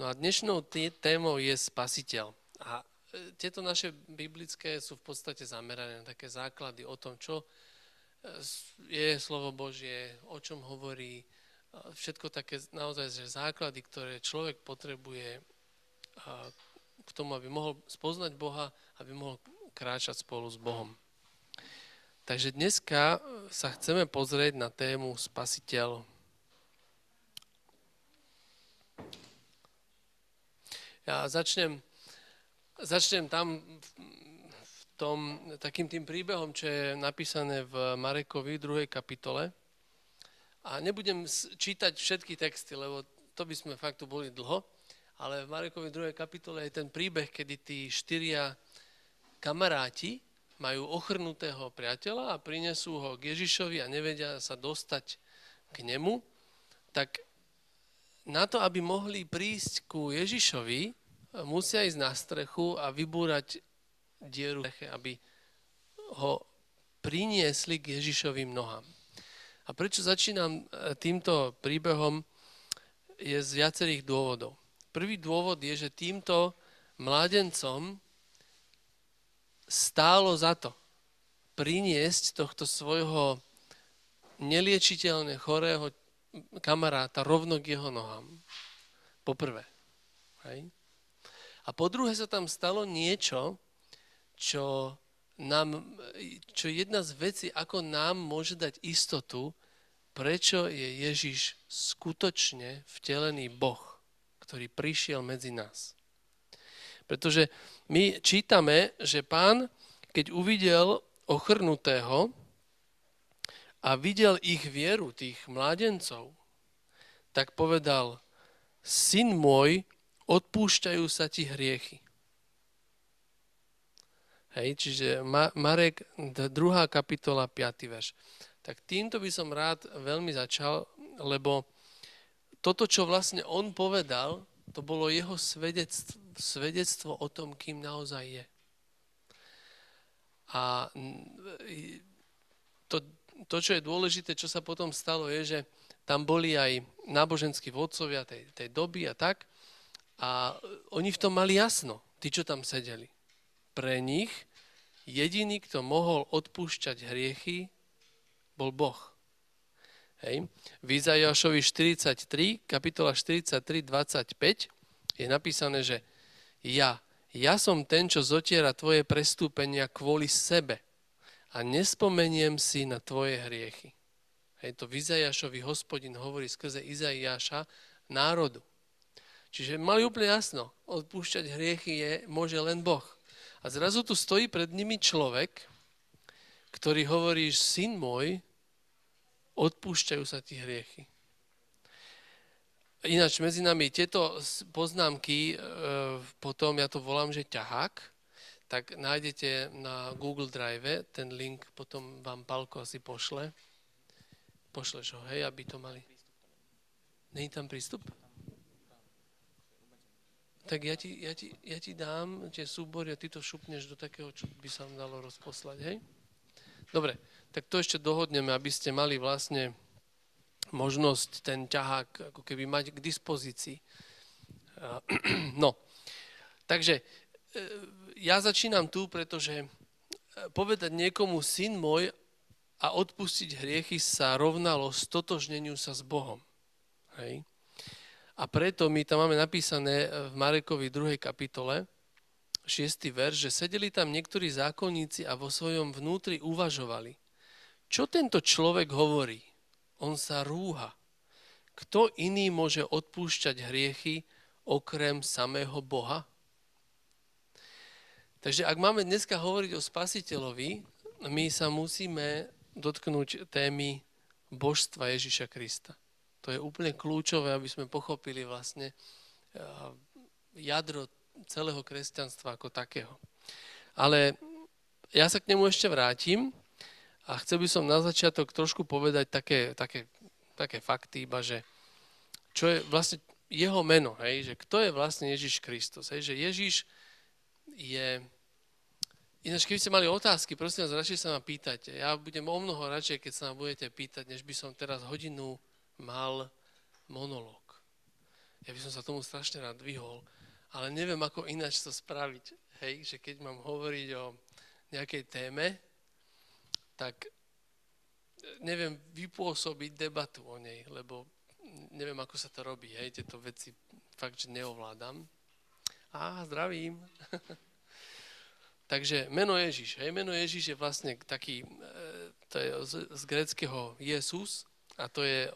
No a dnešnou témou je spasiteľ. A e, tieto naše biblické sú v podstate zamerané na také základy o tom, čo e, je slovo Božie, o čom hovorí, všetko také naozaj že základy, ktoré človek potrebuje k tomu, aby mohol spoznať Boha, aby mohol kráčať spolu s Bohom. Takže dneska sa chceme pozrieť na tému spasiteľ. Ja začnem, začnem tam v tom, takým tým príbehom, čo je napísané v Marekovi 2. kapitole. A nebudem čítať všetky texty, lebo to by sme fakt tu boli dlho, ale v Marekovi 2. kapitole je ten príbeh, kedy tí štyria kamaráti majú ochrnutého priateľa a prinesú ho k Ježišovi a nevedia sa dostať k nemu, tak na to, aby mohli prísť ku Ježišovi, musia ísť na strechu a vybúrať dieru, aby ho priniesli k Ježišovým nohám. A prečo začínam e, týmto príbehom je z viacerých dôvodov. Prvý dôvod je, že týmto mládencom stálo za to priniesť tohto svojho neliečiteľne chorého kamaráta rovno k jeho nohám. Poprvé. Hej? A po druhé sa tam stalo niečo, čo, nám, čo jedna z vecí, ako nám môže dať istotu, prečo je Ježiš skutočne vtelený Boh, ktorý prišiel medzi nás. Pretože my čítame, že pán, keď uvidel ochrnutého a videl ich vieru, tých mládencov, tak povedal, syn môj, odpúšťajú sa ti hriechy. Hej, čiže Marek, 2. kapitola, 5. verš. Tak týmto by som rád veľmi začal, lebo toto, čo vlastne on povedal, to bolo jeho svedectvo, svedectvo o tom, kým naozaj je. A to, to, čo je dôležité, čo sa potom stalo, je, že tam boli aj náboženskí vodcovia tej, tej doby a tak. A oni v tom mali jasno, tí, čo tam sedeli. Pre nich jediný, kto mohol odpúšťať hriechy, bol Boh. Hej. V Izajašovi 43, kapitola 43, 25 je napísané, že ja, ja som ten, čo zotiera tvoje prestúpenia kvôli sebe a nespomeniem si na tvoje hriechy. Hej, to v hospodin hovorí skrze Izajaša národu. Čiže mali úplne jasno, odpúšťať hriechy je, môže len Boh. A zrazu tu stojí pred nimi človek, ktorý hovorí, syn môj, odpúšťajú sa ti hriechy. Ináč medzi nami tieto poznámky, e, potom ja to volám, že ťahák, tak nájdete na Google Drive, ten link potom vám Palko asi pošle. Pošleš ho, hej, aby to mali. Není tam prístup? Tak ja ti, ja, ti, ja ti dám tie súbory a ty to šupneš do takého, čo by sa dalo rozposlať, hej? Dobre, tak to ešte dohodneme, aby ste mali vlastne možnosť ten ťahák ako keby mať k dispozícii. No, takže e, ja začínam tu, pretože e, povedať niekomu syn môj a odpustiť hriechy sa rovnalo stotožneniu sa s Bohom. Hej? A preto my tam máme napísané v Marekovi 2. kapitole, 6. verš, že sedeli tam niektorí zákonníci a vo svojom vnútri uvažovali. Čo tento človek hovorí? On sa rúha. Kto iný môže odpúšťať hriechy okrem samého Boha? Takže ak máme dneska hovoriť o spasiteľovi, my sa musíme dotknúť témy božstva Ježiša Krista. To je úplne kľúčové, aby sme pochopili vlastne eh, jadro celého kresťanstva ako takého. Ale ja sa k nemu ešte vrátim a chcel by som na začiatok trošku povedať také, také, také fakty, iba že čo je vlastne jeho meno, hej, že kto je vlastne Ježiš Kristus, hej, že Ježiš je... Ináč, keby ste mali otázky, prosím vás, radšej sa ma pýtajte. Ja budem o mnoho radšej, keď sa ma budete pýtať, než by som teraz hodinu mal monológ. ja by som sa tomu strašne rád vyhol, ale neviem, ako ináč to spraviť. Hej, že keď mám hovoriť o nejakej téme, tak neviem vypôsobiť debatu o nej, lebo neviem, ako sa to robí. Hej, tieto veci fakt, že neovládam. Á, zdravím. Takže meno Ježiš. Hej, meno Ježiš je vlastne taký, e, to je z, z greckého Jesus a to je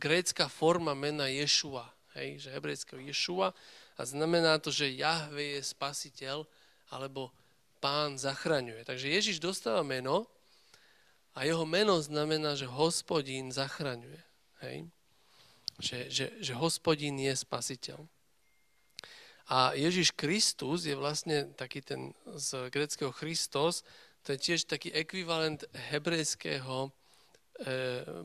grécka forma mena Ješua. Hej, že hebrejského Ješua a znamená to, že Jahve je spasiteľ alebo pán zachraňuje. Takže Ježiš dostáva meno a jeho meno znamená, že hospodín zachraňuje. Hej? Že, že, že hospodín je spasiteľ. A Ježiš Kristus je vlastne taký ten z greckého Christos, to je tiež taký ekvivalent hebrejského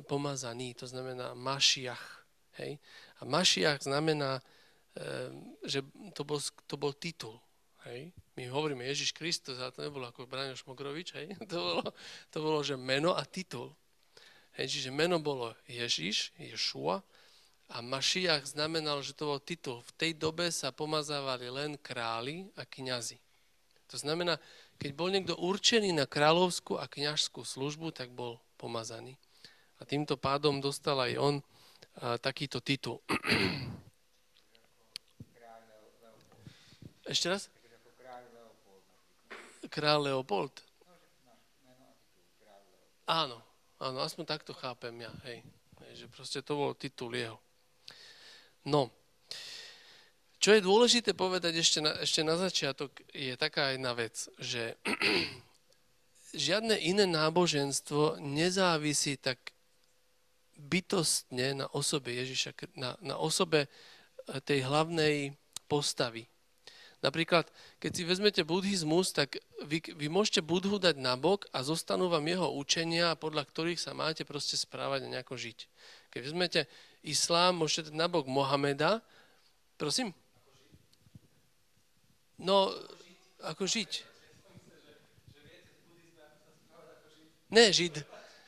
pomazaný, to znamená Mašiach. Hej? A Mašiach znamená, e, že to bol, to bol titul. Hej? My hovoríme Ježiš Kristus, ale to nebolo ako Braňo Šmogrovič, hej? To, bolo, to bolo, že meno a titul. Hej, čiže meno bolo Ježiš, Ješua, a Mašiach znamenal, že to bol titul. V tej dobe sa pomazávali len králi a kňazi. To znamená, keď bol niekto určený na kráľovskú a kňažskú službu, tak bol pomazaný. A týmto pádom dostal aj on takýto titul. Ešte raz? Král Leopold. Áno, áno, aspoň takto chápem ja, hej že proste to bol titul jeho. No, čo je dôležité povedať ešte na, ešte na začiatok, je taká jedna vec, že žiadne iné náboženstvo nezávisí tak bytostne na osobe Ježiša, na, na osobe eh, tej hlavnej postavy. Napríklad, keď si vezmete buddhizmus, tak vy, vy môžete budhu dať nabok a zostanú vám jeho učenia, podľa ktorých sa máte proste správať a nejako žiť. Keď vezmete islám, môžete dať nabok Mohameda. Prosím? No, ako žiť? Ne, žid.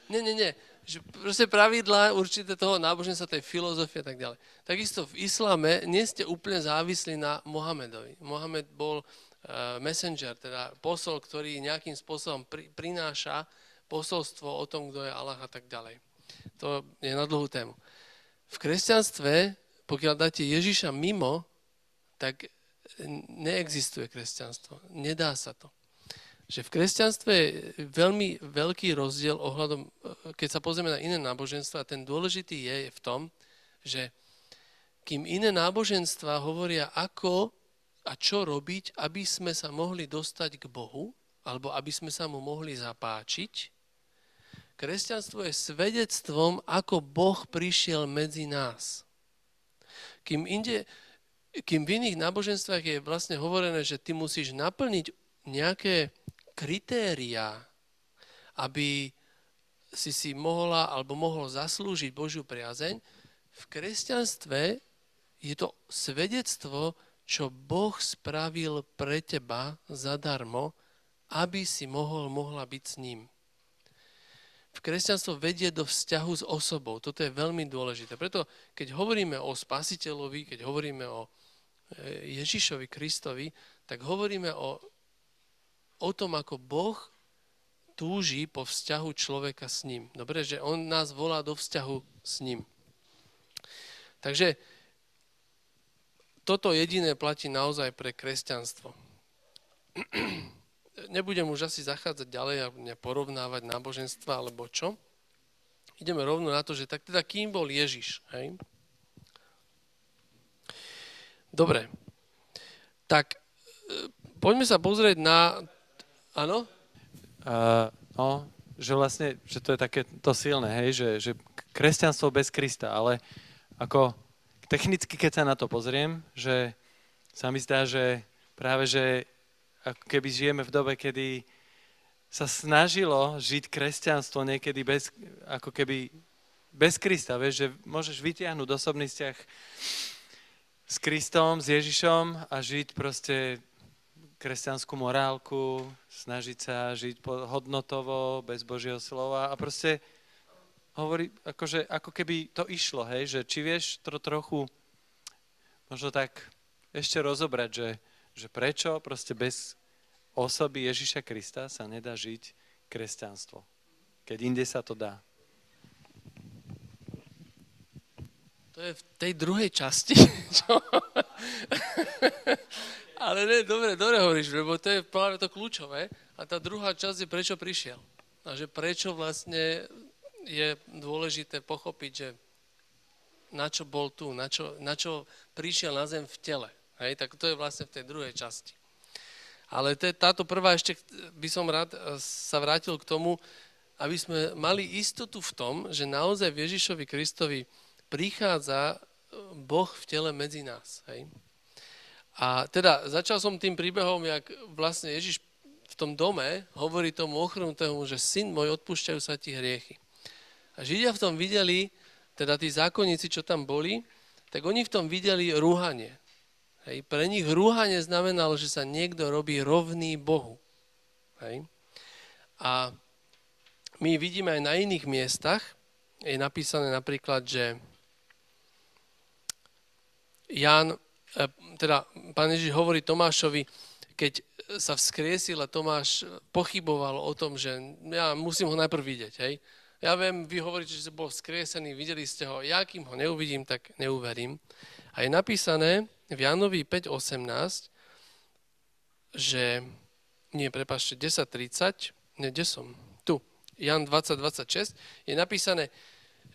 Ne, ne, ne. Že proste pravidla určité toho náboženstva, tej filozofie a tak ďalej. Takisto v islame nie ste úplne závislí na Mohamedovi. Mohamed bol uh, messenger, teda posol, ktorý nejakým spôsobom pri, prináša posolstvo o tom, kto je Allah a tak ďalej. To je na dlhú tému. V kresťanstve, pokiaľ dáte Ježiša mimo, tak neexistuje kresťanstvo. Nedá sa to. Že v kresťanstve je veľmi veľký rozdiel ohľadom, keď sa pozrieme na iné náboženstva, ten dôležitý je v tom, že kým iné náboženstva hovoria, ako a čo robiť, aby sme sa mohli dostať k Bohu, alebo aby sme sa mu mohli zapáčiť, Kresťanstvo je svedectvom, ako Boh prišiel medzi nás. Kým, inde, kým v iných náboženstvách je vlastne hovorené, že ty musíš naplniť nejaké kritériá, aby si si mohla alebo mohol zaslúžiť Božiu priazeň, v kresťanstve je to svedectvo, čo Boh spravil pre teba zadarmo, aby si mohol, mohla byť s ním v kresťanstvo vedie do vzťahu s osobou. Toto je veľmi dôležité. Preto, keď hovoríme o spasiteľovi, keď hovoríme o e, Ježišovi Kristovi, tak hovoríme o, o tom, ako Boh túži po vzťahu človeka s ním. Dobre, že on nás volá do vzťahu s ním. Takže toto jediné platí naozaj pre kresťanstvo nebudem už asi zachádzať ďalej a porovnávať náboženstva alebo čo. Ideme rovno na to, že tak teda kým bol Ježiš, hej? Dobre. Tak e, poďme sa pozrieť na... Áno? Uh, no, že vlastne, že to je také to silné, hej, že, že kresťanstvo bez Krista, ale ako technicky, keď sa na to pozriem, že sa mi zdá, že práve, že ako keby žijeme v dobe, kedy sa snažilo žiť kresťanstvo niekedy bez, ako keby bez Krista, vieš, že môžeš vytiahnuť osobný vzťah s Kristom, s Ježišom a žiť proste kresťanskú morálku, snažiť sa žiť hodnotovo, bez Božieho slova a proste hovorí, akože, ako keby to išlo, hej, že či vieš to trochu možno tak ešte rozobrať, že, že prečo proste bez osoby Ježiša Krista sa nedá žiť kresťanstvo, keď inde sa to dá. To je v tej druhej časti. Čo? Ale ne, dobre, dobre hovoríš, lebo to je práve to kľúčové. A tá druhá časť je, prečo prišiel. A že prečo vlastne je dôležité pochopiť, že na čo bol tu, na čo, na čo prišiel na zem v tele. Hej, tak to je vlastne v tej druhej časti. Ale to je, táto prvá ešte by som rád e, sa vrátil k tomu, aby sme mali istotu v tom, že naozaj v Ježišovi Kristovi prichádza e, Boh v tele medzi nás. Hej? A teda začal som tým príbehom, jak vlastne Ježiš v tom dome hovorí tomu ochrnutému, že syn môj, odpúšťajú sa ti hriechy. A Židia v tom videli, teda tí zákonníci, čo tam boli, tak oni v tom videli rúhanie. Hej. Pre nich rúhanie znamenalo, že sa niekto robí rovný Bohu. Hej. A my vidíme aj na iných miestach, je napísané napríklad, že Jan, e, teda pán Ježiš hovorí Tomášovi, keď sa vzkriesil a Tomáš pochyboval o tom, že ja musím ho najprv vidieť, hej. Ja viem, vy hovoríte, že bol vzkriesený, videli ste ho, ja kým ho neuvidím, tak neuverím. A je napísané v Janovi 5.18, že, nie, prepašte, 10.30, ne, kde som? Tu, Jan 20.26, je napísané,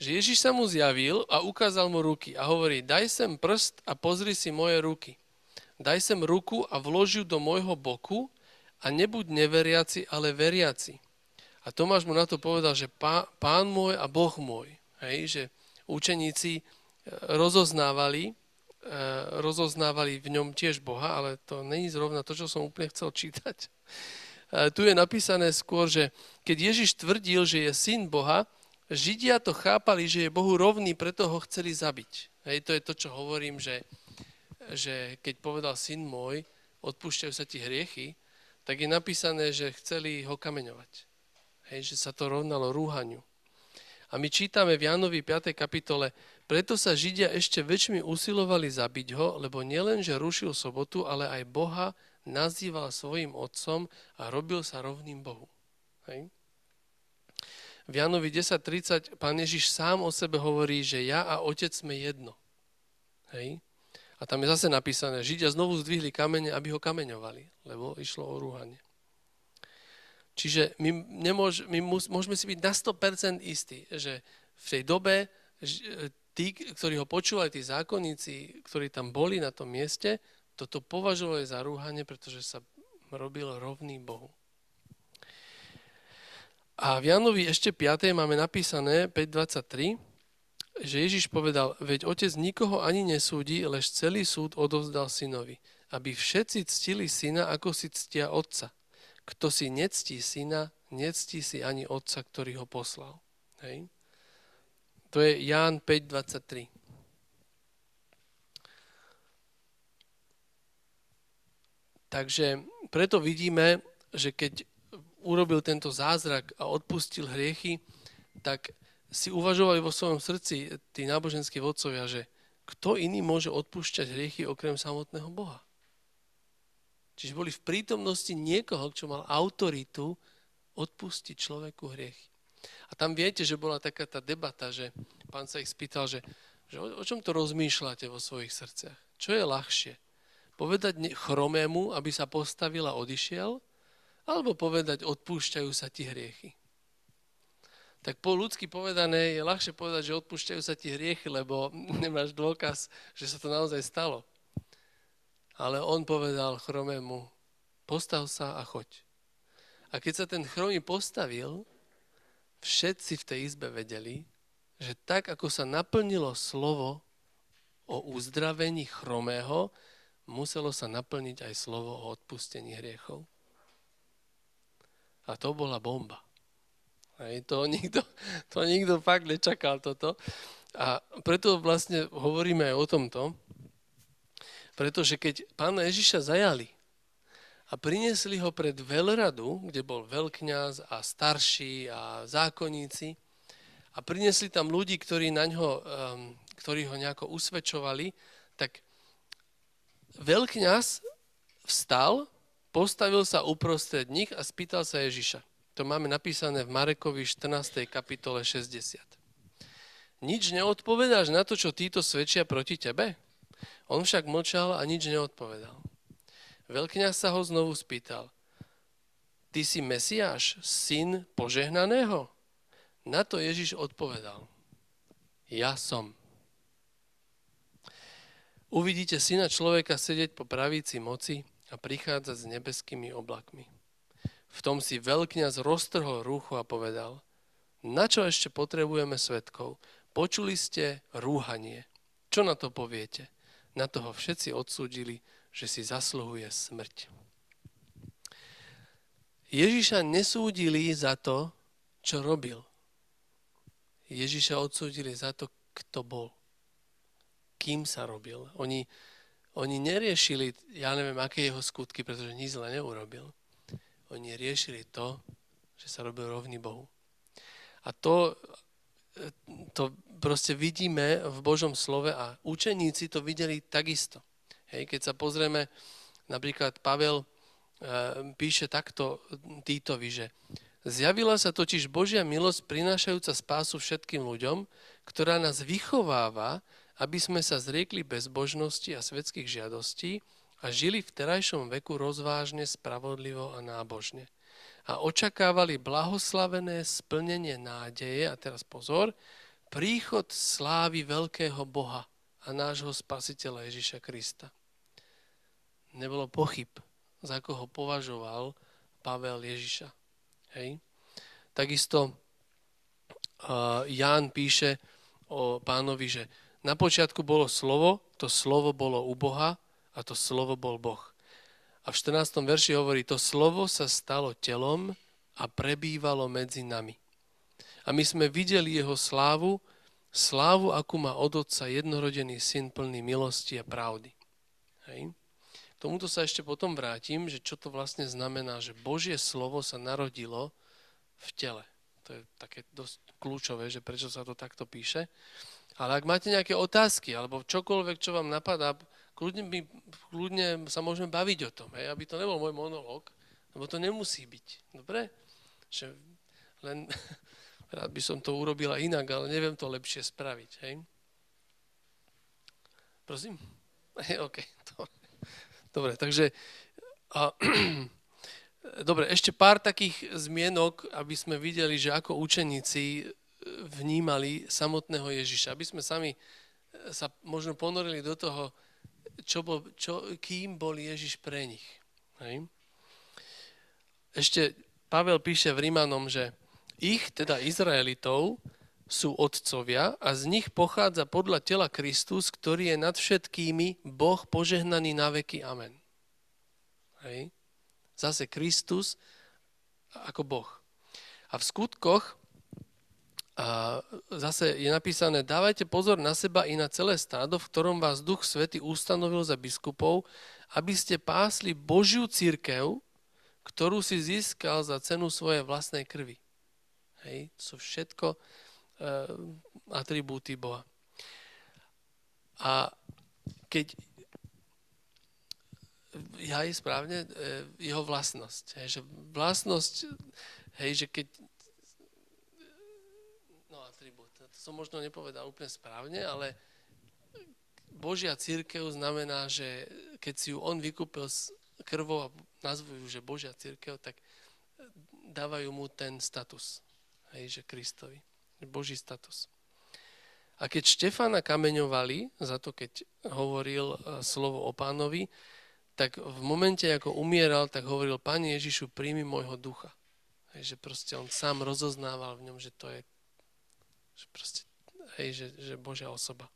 že Ježiš sa mu zjavil a ukázal mu ruky a hovorí, daj sem prst a pozri si moje ruky. Daj sem ruku a vlož ju do môjho boku a nebuď neveriaci, ale veriaci. A Tomáš mu na to povedal, že pán môj a Boh môj. Hej, že učeníci e, rozoznávali, e, rozoznávali v ňom tiež Boha, ale to není zrovna to, čo som úplne chcel čítať. E, tu je napísané skôr, že keď Ježiš tvrdil, že je syn Boha, Židia to chápali, že je Bohu rovný, preto ho chceli zabiť. Hej, to je to, čo hovorím, že, že keď povedal syn môj, odpúšťajú sa ti hriechy, tak je napísané, že chceli ho kameňovať. Hej, že sa to rovnalo rúhaniu. A my čítame v Jánovi 5. kapitole, preto sa Židia ešte väčšmi usilovali zabiť ho, lebo nielen, že rušil sobotu, ale aj Boha nazýval svojim otcom a robil sa rovným Bohu. Hej? V Janovi 10.30 pán Ježiš sám o sebe hovorí, že ja a otec sme jedno. Hej? A tam je zase napísané, Židia znovu zdvihli kamene, aby ho kameňovali, lebo išlo o rúhanie. Čiže my, nemôž, my môžeme si byť na 100% istí, že v tej dobe tí, ktorí ho počúvali, tí zákonníci, ktorí tam boli na tom mieste, toto považovali za rúhanie, pretože sa robil rovný Bohu. A v Janovi ešte 5. máme napísané 5.23, že Ježiš povedal, veď otec nikoho ani nesúdi, lež celý súd odovzdal synovi, aby všetci ctili syna, ako si ctia otca. Kto si nectí syna, nectí si ani otca, ktorý ho poslal. Hej. To je Ján 5.23. Takže preto vidíme, že keď urobil tento zázrak a odpustil hriechy, tak si uvažovali vo svojom srdci tí náboženskí vodcovia, že kto iný môže odpúšťať hriechy okrem samotného Boha. Čiže boli v prítomnosti niekoho, čo mal autoritu odpustiť človeku hriechy. A tam viete, že bola taká tá debata, že pán sa ich spýtal, že, že o, o čom to rozmýšľate vo svojich srdciach? Čo je ľahšie? Povedať chromému, aby sa postavil a odišiel, alebo povedať, odpúšťajú sa ti hriechy. Tak po ľudsky povedané je ľahšie povedať, že odpúšťajú sa ti hriechy, lebo nemáš dôkaz, že sa to naozaj stalo. Ale on povedal chromému, postav sa a choď. A keď sa ten chromý postavil, všetci v tej izbe vedeli, že tak, ako sa naplnilo slovo o uzdravení chromého, muselo sa naplniť aj slovo o odpustení hriechov. A to bola bomba. Hej, to, nikto, to nikto fakt nečakal toto. A preto vlastne hovoríme aj o tomto, pretože keď pána Ježiša zajali a priniesli ho pred veľradu, kde bol veľkňaz a starší a zákonníci, a priniesli tam ľudí, ktorí, na ňo, um, ktorí ho nejako usvedčovali, tak veľkňaz vstal, postavil sa uprostred nich a spýtal sa Ježiša. To máme napísané v Marekovi 14. kapitole 60. Nič neodpovedáš na to, čo títo svedčia proti tebe? On však mlčal a nič neodpovedal. Veľkňaz sa ho znovu spýtal. Ty si Mesiáš, syn požehnaného? Na to Ježiš odpovedal. Ja som. Uvidíte syna človeka sedieť po pravíci moci a prichádzať s nebeskými oblakmi. V tom si veľkňaz roztrhol rúchu a povedal, na čo ešte potrebujeme svetkov? Počuli ste rúhanie. Čo na to poviete? Na toho všetci odsúdili, že si zasluhuje smrť. Ježiša nesúdili za to, čo robil. Ježiša odsúdili za to, kto bol. Kým sa robil. Oni, oni neriešili, ja neviem, aké jeho skutky, pretože nič zle neurobil. Oni riešili to, že sa robil rovný Bohu. A to to proste vidíme v Božom slove a učeníci to videli takisto. Hej, keď sa pozrieme, napríklad Pavel e, píše takto Týtovi, že zjavila sa totiž Božia milosť prinášajúca spásu všetkým ľuďom, ktorá nás vychováva, aby sme sa zriekli bezbožnosti a svetských žiadostí a žili v terajšom veku rozvážne, spravodlivo a nábožne a očakávali blahoslavené splnenie nádeje, a teraz pozor, príchod slávy veľkého Boha a nášho spasiteľa Ježiša Krista. Nebolo pochyb, za koho považoval Pavel Ježiša. Hej? Takisto uh, Ján píše o pánovi, že na počiatku bolo slovo, to slovo bolo u Boha a to slovo bol Boh. A v 14. verši hovorí, to slovo sa stalo telom a prebývalo medzi nami. A my sme videli jeho slávu, slávu, akú má od otca jednorodený syn plný milosti a pravdy. Hej. Tomuto sa ešte potom vrátim, že čo to vlastne znamená, že Božie slovo sa narodilo v tele. To je také dosť kľúčové, že prečo sa to takto píše. Ale ak máte nejaké otázky, alebo čokoľvek, čo vám napadá, kľudne, by, kľudne sa môžeme baviť o tom, hej, aby to nebol môj monológ, lebo to nemusí byť. Dobre? Že len rád by som to urobila inak, ale neviem to lepšie spraviť. Hej? Prosím? OK. Dobre, takže a, dobre, ešte pár takých zmienok, aby sme videli, že ako učeníci vnímali samotného Ježiša, aby sme sami sa možno ponorili do toho, čo bol, čo, kým bol Ježiš pre nich. Hej. Ešte Pavel píše v Rímanom, že ich, teda Izraelitov, sú otcovia a z nich pochádza podľa tela Kristus, ktorý je nad všetkými Boh požehnaný na veky. Amen. Hej. Zase Kristus ako Boh. A v skutkoch a zase je napísané, dávajte pozor na seba i na celé stádo, v ktorom vás Duch Svety ustanovil za biskupov, aby ste pásli Božiu církev, ktorú si získal za cenu svojej vlastnej krvi. Hej, to sú všetko e, atribúty Boha. A keď ja je správne, e, jeho vlastnosť. Hej, že vlastnosť, hej, že keď som možno nepovedal úplne správne, ale Božia církev znamená, že keď si ju on vykúpil s krvou a nazvujú, že Božia církev, tak dávajú mu ten status, hej, že Kristovi, Boží status. A keď Štefana kameňovali za to, keď hovoril e, slovo o pánovi, tak v momente, ako umieral, tak hovoril, Pane Ježišu, príjmi môjho ducha. Hej, že proste on sám rozoznával v ňom, že to je že proste, hej, že, že Božia osoba.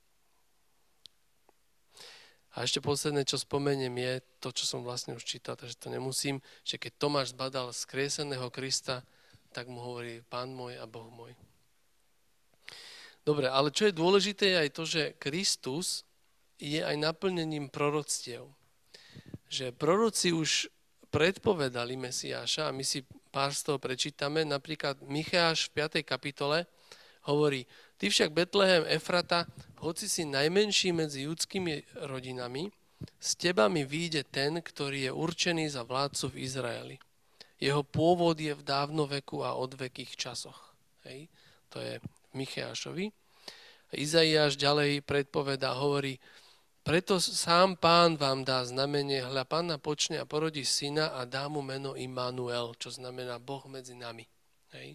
A ešte posledné, čo spomeniem, je to, čo som vlastne už čítal, takže to nemusím, že keď Tomáš zbadal skrieseného Krista, tak mu hovorí Pán môj a Boh môj. Dobre, ale čo je dôležité je aj to, že Kristus je aj naplnením proroctiev. Že proroci už predpovedali Mesiáša a my si pár z toho prečítame, napríklad Micháš v 5. kapitole, hovorí, ty však Betlehem Efrata, hoci si najmenší medzi judskými rodinami, z teba mi vyjde ten, ktorý je určený za vládcu v Izraeli. Jeho pôvod je v dávnoveku a odvekých časoch. Hej. To je v Micheášovi. Izaiáš ďalej predpoveda, hovorí, preto sám pán vám dá znamenie, hľa pána počne a porodí syna a dá mu meno Immanuel, čo znamená Boh medzi nami. Hej.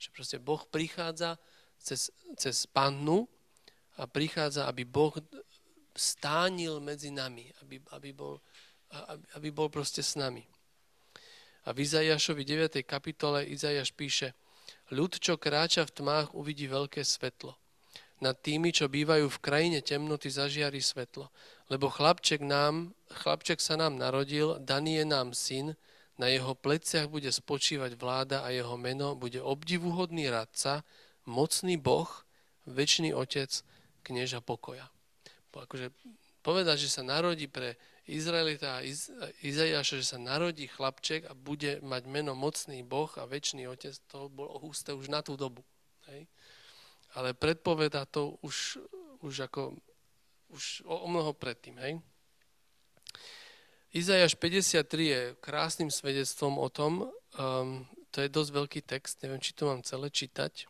Že proste Boh prichádza cez, cez pannu a prichádza, aby Boh stánil medzi nami, aby, aby, bol, aby, aby bol proste s nami. A v Izajašovi 9. kapitole Izajaš píše, ľud, čo kráča v tmách, uvidí veľké svetlo nad tými, čo bývajú v krajine temnoty, zažiari svetlo. Lebo chlapček, nám, chlapček sa nám narodil, daný je nám syn, na jeho pleciach bude spočívať vláda a jeho meno bude obdivuhodný radca, mocný boh, väčší otec, knieža pokoja. Akože povedať, že sa narodí pre Izraelita a Iz, že sa narodí chlapček a bude mať meno mocný boh a väčší otec, to bolo husté už na tú dobu. Hej? ale predpoveda to už, už ako už o, o mnoho predtým. Hej? Izajaš 53 je krásnym svedectvom o tom, um, to je dosť veľký text, neviem, či to mám celé čítať,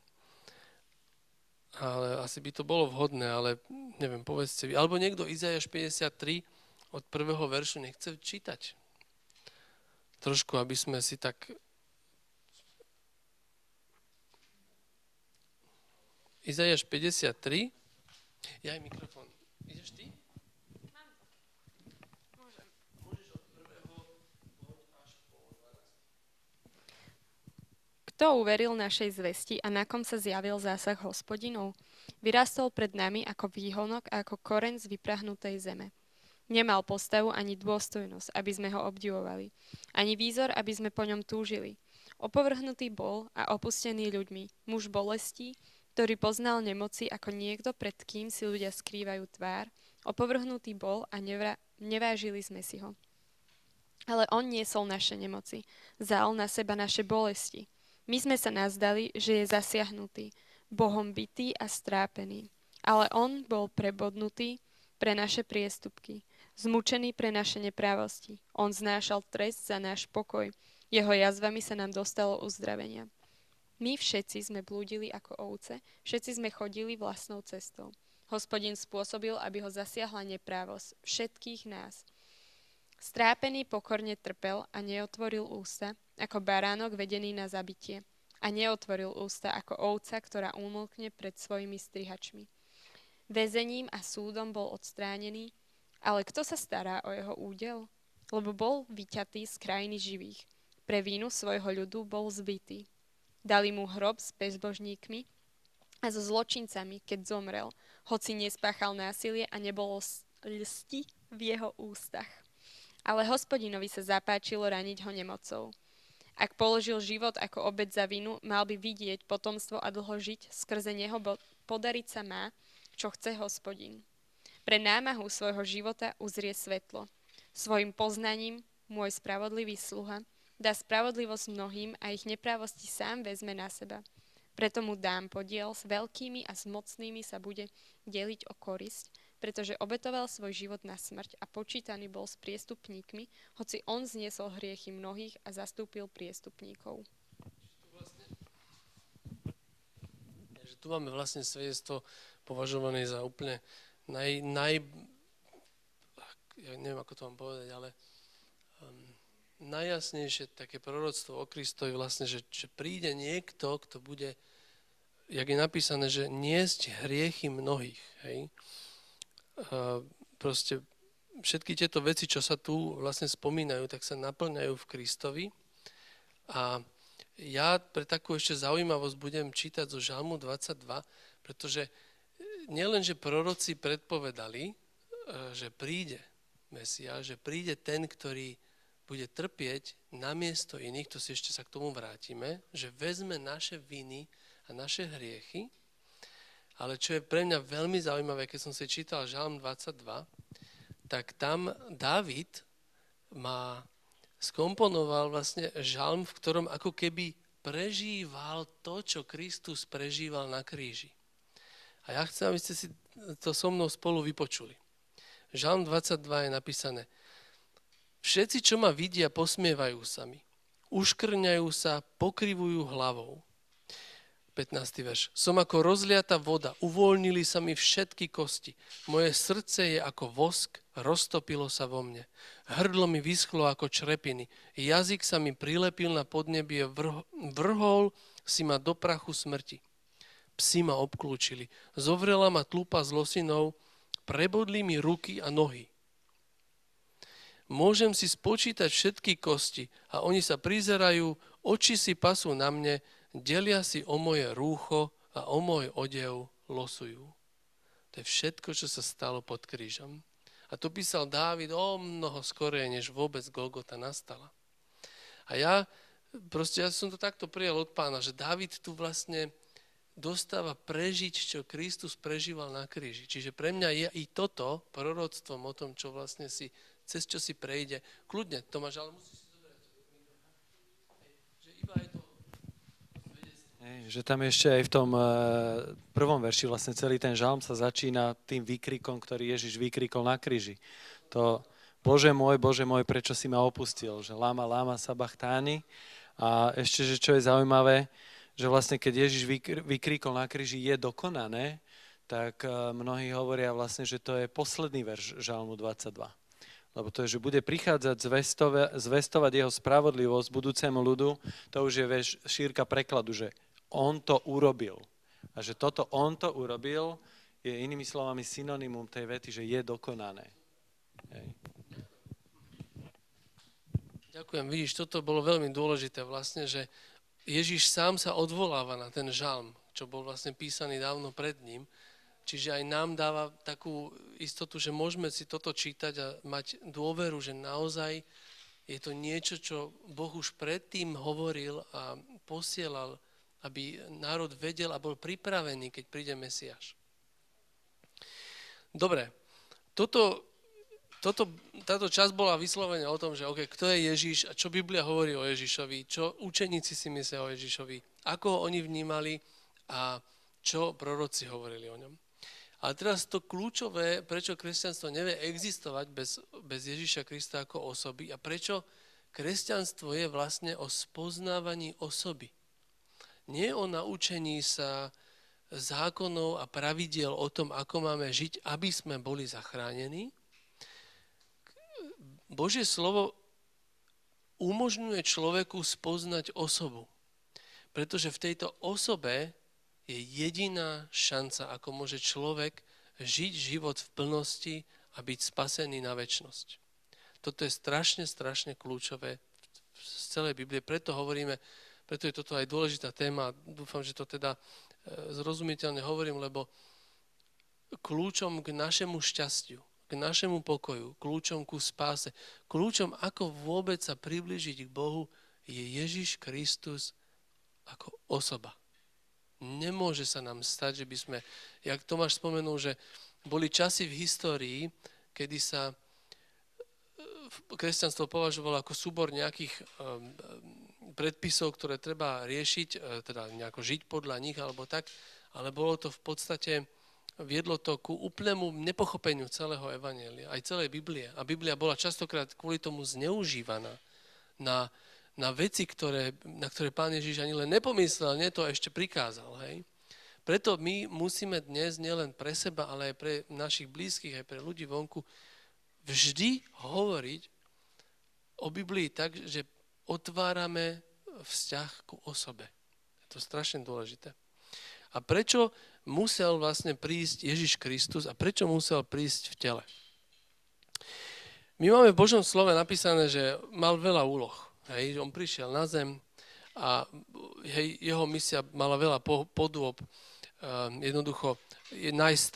ale asi by to bolo vhodné, ale neviem, povedzte vy. Alebo niekto Izajaš 53 od prvého veršu nechce čítať. Trošku, aby sme si tak Izajaš 53. Ja aj mikrofón. Ideš ty? Kto uveril našej zvesti a na kom sa zjavil zásah hospodinov? Vyrastol pred nami ako výhonok a ako koren z vyprahnutej zeme. Nemal postavu ani dôstojnosť, aby sme ho obdivovali, ani výzor, aby sme po ňom túžili. Opovrhnutý bol a opustený ľuďmi, muž bolestí, ktorý poznal nemoci ako niekto, pred kým si ľudia skrývajú tvár, opovrhnutý bol a nevra- nevážili sme si ho. Ale on niesol naše nemoci, zal na seba naše bolesti. My sme sa nazdali, že je zasiahnutý, Bohom bytý a strápený. Ale on bol prebodnutý pre naše priestupky, zmučený pre naše neprávosti. On znášal trest za náš pokoj. Jeho jazvami sa nám dostalo uzdravenia. My všetci sme blúdili ako ovce, všetci sme chodili vlastnou cestou. Hospodin spôsobil, aby ho zasiahla neprávosť všetkých nás. Strápený pokorne trpel a neotvoril ústa, ako baránok vedený na zabitie. A neotvoril ústa ako ovca, ktorá umlkne pred svojimi strihačmi. Vezením a súdom bol odstránený, ale kto sa stará o jeho údel? Lebo bol vyťatý z krajiny živých. Pre vínu svojho ľudu bol zbytý. Dali mu hrob s bezbožníkmi a so zločincami, keď zomrel, hoci nespáchal násilie a nebolo lsti v jeho ústach. Ale hospodinovi sa zapáčilo raniť ho nemocou. Ak položil život ako obec za vinu, mal by vidieť potomstvo a dlho žiť, skrze neho podariť sa má, čo chce hospodin. Pre námahu svojho života uzrie svetlo. Svojim poznaním môj spravodlivý sluha Dá spravodlivosť mnohým a ich neprávosti sám vezme na seba. Preto mu dám podiel, s veľkými a s mocnými sa bude deliť o korisť, pretože obetoval svoj život na smrť a počítaný bol s priestupníkmi, hoci on zniesol hriechy mnohých a zastúpil priestupníkov. tu máme vlastne svedectvo považované za úplne naj, naj ja neviem, ako to vám povedať, ale um, najjasnejšie také proroctvo o Kristovi vlastne, že, že príde niekto, kto bude, jak je napísané, že niesť hriechy mnohých. Hej? Proste všetky tieto veci, čo sa tu vlastne spomínajú, tak sa naplňajú v Kristovi. A ja pre takú ešte zaujímavosť budem čítať zo Žalmu 22, pretože nielen, že proroci predpovedali, e, že príde Mesia, že príde ten, ktorý bude trpieť namiesto iných, to si ešte sa k tomu vrátime, že vezme naše viny a naše hriechy, ale čo je pre mňa veľmi zaujímavé, keď som si čítal Žalm 22, tak tam David má skomponoval vlastne žalm, v ktorom ako keby prežíval to, čo Kristus prežíval na kríži. A ja chcem, aby ste si to so mnou spolu vypočuli. Žalm 22 je napísané. Všetci, čo ma vidia, posmievajú sa mi. Uškrňajú sa, pokrivujú hlavou. 15. verš. Som ako rozliata voda, uvoľnili sa mi všetky kosti. Moje srdce je ako vosk, roztopilo sa vo mne. Hrdlo mi vyschlo ako črepiny. Jazyk sa mi prilepil na podnebie, vrhol si ma do prachu smrti. Psi ma obklúčili. Zovrela ma tlupa z losinou, prebodli mi ruky a nohy. Môžem si spočítať všetky kosti a oni sa prizerajú, oči si pasú na mne, delia si o moje rúcho a o môj odev losujú. To je všetko, čo sa stalo pod krížom. A to písal Dávid o mnoho skorej, než vôbec Golgota nastala. A ja, proste ja som to takto prijal od pána, že Dávid tu vlastne dostáva prežiť, čo Kristus prežíval na kríži. Čiže pre mňa je i toto proroctvom o tom, čo vlastne si, cez čo si prejde. Kľudne, Tomáš, ale musíš si zobrať. Že iba je to že tam ešte aj v tom uh, prvom verši vlastne celý ten žalm sa začína tým výkrikom, ktorý Ježiš vykrikol na kríži. To Bože môj, Bože môj, prečo si ma opustil? Že lama, lama, sabachtáni. A ešte, že čo je zaujímavé, že vlastne keď Ježiš vykríkol na kríži je dokonané, tak uh, mnohí hovoria vlastne, že to je posledný verš žalmu 22 lebo to je, že bude prichádzať zvestove, zvestovať jeho spravodlivosť budúcemu ľudu, to už je vieš, šírka prekladu, že on to urobil. A že toto on to urobil je inými slovami synonymum tej vety, že je dokonané. Hej. Ďakujem. Vidíš, toto bolo veľmi dôležité vlastne, že Ježiš sám sa odvoláva na ten žalm, čo bol vlastne písaný dávno pred ním. Čiže aj nám dáva takú istotu, že môžeme si toto čítať a mať dôveru, že naozaj je to niečo, čo Boh už predtým hovoril a posielal aby národ vedel a bol pripravený, keď príde Mesiáš. Dobre, toto, toto, táto časť bola vyslovene o tom, že okay, kto je Ježiš a čo Biblia hovorí o Ježišovi, čo učeníci si myslia o Ježišovi, ako ho oni vnímali a čo proroci hovorili o ňom. Ale teraz to kľúčové, prečo kresťanstvo nevie existovať bez, bez Ježiša Krista ako osoby a prečo kresťanstvo je vlastne o spoznávaní osoby. Nie o naučení sa zákonov a pravidiel o tom, ako máme žiť, aby sme boli zachránení. Božie slovo umožňuje človeku spoznať osobu. Pretože v tejto osobe je jediná šanca, ako môže človek žiť život v plnosti a byť spasený na väčnosť. Toto je strašne, strašne kľúčové z celej Biblie. Preto hovoríme, preto je toto aj dôležitá téma. Dúfam, že to teda e, zrozumiteľne hovorím, lebo kľúčom k našemu šťastiu, k našemu pokoju, kľúčom ku spáse, kľúčom, ako vôbec sa približiť k Bohu, je Ježiš Kristus ako osoba. Nemôže sa nám stať, že by sme, jak Tomáš spomenul, že boli časy v histórii, kedy sa e, kresťanstvo považovalo ako súbor nejakých predpisov, ktoré treba riešiť, e, teda nejako žiť podľa nich alebo tak, ale bolo to v podstate, viedlo to ku úplnému nepochopeniu celého Evanielia, aj celej Biblie. A Biblia bola častokrát kvôli tomu zneužívaná na, na veci, ktoré, na ktoré pán Ježiš ani len nepomyslel, nie to ešte prikázal. Hej? Preto my musíme dnes nielen pre seba, ale aj pre našich blízkych, aj pre ľudí vonku, vždy hovoriť o Biblii tak, že otvárame vzťah ku osobe. Je to strašne dôležité. A prečo musel vlastne prísť Ježiš Kristus a prečo musel prísť v tele? My máme v Božom slove napísané, že mal veľa úloh. Hej, on prišiel na zem a hej, jeho misia mala veľa podôb. Jednoducho nájsť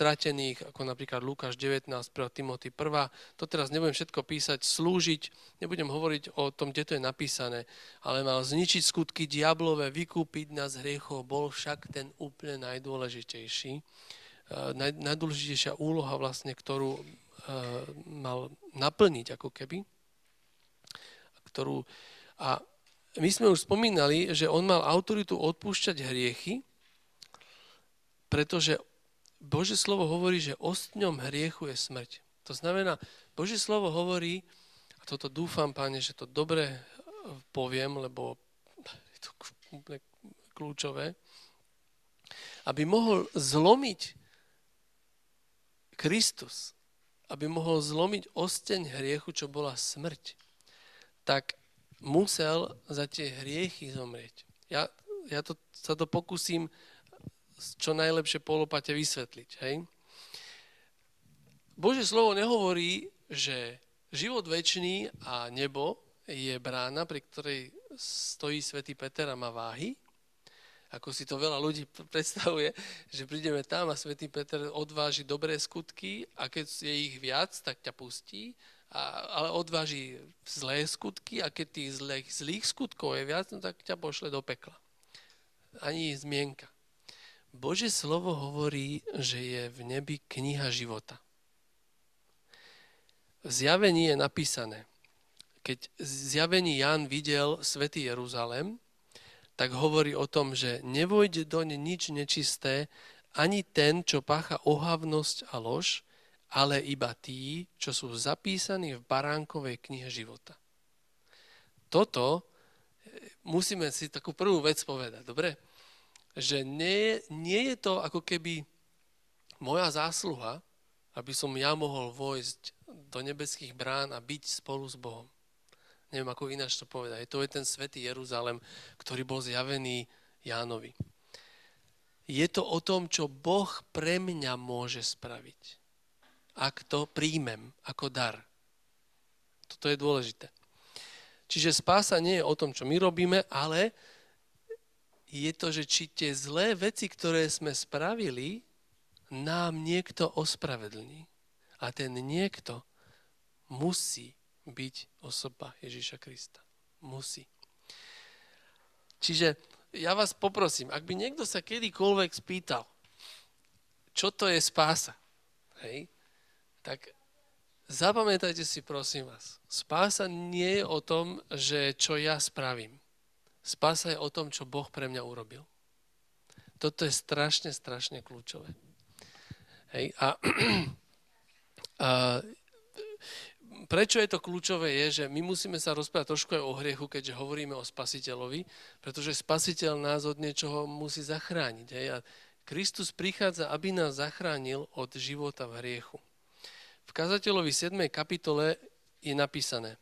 ako napríklad Lukáš 19, 1. Timothy 1. To teraz nebudem všetko písať, slúžiť, nebudem hovoriť o tom, kde to je napísané, ale mal zničiť skutky diablové, vykúpiť nás hriechov, bol však ten úplne najdôležitejší, naj, najdôležitejšia úloha vlastne, ktorú uh, mal naplniť ako keby, ktorú, a my sme už spomínali, že on mal autoritu odpúšťať hriechy, pretože Bože slovo hovorí, že ostňom hriechu je smrť. To znamená, Božie slovo hovorí, a toto dúfam, páne, že to dobre eh, poviem, lebo je to kľúčové, aby mohol zlomiť Kristus, aby mohol zlomiť osteň hriechu, čo bola smrť, tak musel za tie hriechy zomrieť. Ja, ja to, sa to pokúsim čo najlepšie polopate vysvetliť. Hej? Božie slovo nehovorí, že život väčší a nebo je brána, pri ktorej stojí svätý Peter a má váhy, ako si to veľa ľudí predstavuje, že prídeme tam a svätý Peter odváži dobré skutky a keď je ich viac, tak ťa pustí, a, ale odváži zlé skutky a keď tých zlých, zlých skutkov je viac, no tak ťa pošle do pekla. Ani zmienka. Bože slovo hovorí, že je v nebi kniha života. V zjavení je napísané, keď zjavení Jan videl svätý Jeruzalem, tak hovorí o tom, že nevojde doň nič nečisté, ani ten, čo pácha ohavnosť a lož, ale iba tí, čo sú zapísaní v baránkovej knihe života. Toto eh, musíme si takú prvú vec povedať, dobre? Že nie, nie je to ako keby moja zásluha, aby som ja mohol vojsť do nebeských brán a byť spolu s Bohom neviem ako ináč to povedať. To je ten svätý Jeruzalem, ktorý bol zjavený Jánovi. Je to o tom, čo Boh pre mňa môže spraviť. Ak to príjmem ako dar. Toto je dôležité. Čiže spása nie je o tom, čo my robíme, ale je to, že či tie zlé veci, ktoré sme spravili, nám niekto ospravedlní. A ten niekto musí byť osoba Ježíša Krista. Musí. Čiže ja vás poprosím, ak by niekto sa kedykoľvek spýtal, čo to je spása, hej, tak zapamätajte si prosím vás, spása nie je o tom, že čo ja spravím. Spása je o tom, čo Boh pre mňa urobil. Toto je strašne, strašne kľúčové. Hej, a, a prečo je to kľúčové, je, že my musíme sa rozprávať trošku aj o hriechu, keďže hovoríme o spasiteľovi, pretože spasiteľ nás od niečoho musí zachrániť. Hej? A Kristus prichádza, aby nás zachránil od života v hriechu. V kazateľovi 7. kapitole je napísané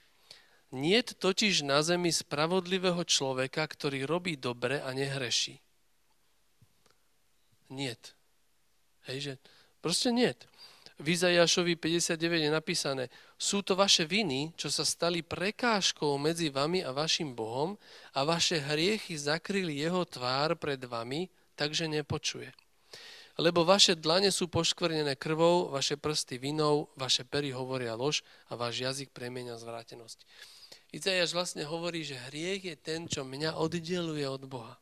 Niet totiž na zemi spravodlivého človeka, ktorý robí dobre a nehreší. Niet. Hej, že proste niet v Izajašovi 59 je napísané, sú to vaše viny, čo sa stali prekážkou medzi vami a vašim Bohom a vaše hriechy zakryli jeho tvár pred vami, takže nepočuje. Lebo vaše dlane sú poškvrnené krvou, vaše prsty vinou, vaše pery hovoria lož a váš jazyk premieňa zvrátenosť. Izajaš vlastne hovorí, že hriech je ten, čo mňa oddeluje od Boha.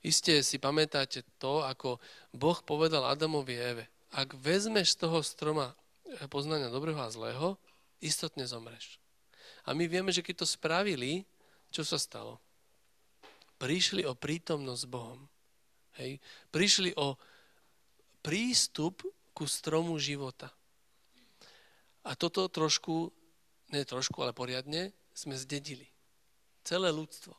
Isté si pamätáte to, ako Boh povedal Adamovi Eve ak vezmeš z toho stroma eh, poznania dobrého a zlého, istotne zomreš. A my vieme, že keď to spravili, čo sa stalo? Prišli o prítomnosť s Bohom. Hej? Prišli o prístup ku stromu života. A toto trošku, nie trošku, ale poriadne, sme zdedili. Celé ľudstvo.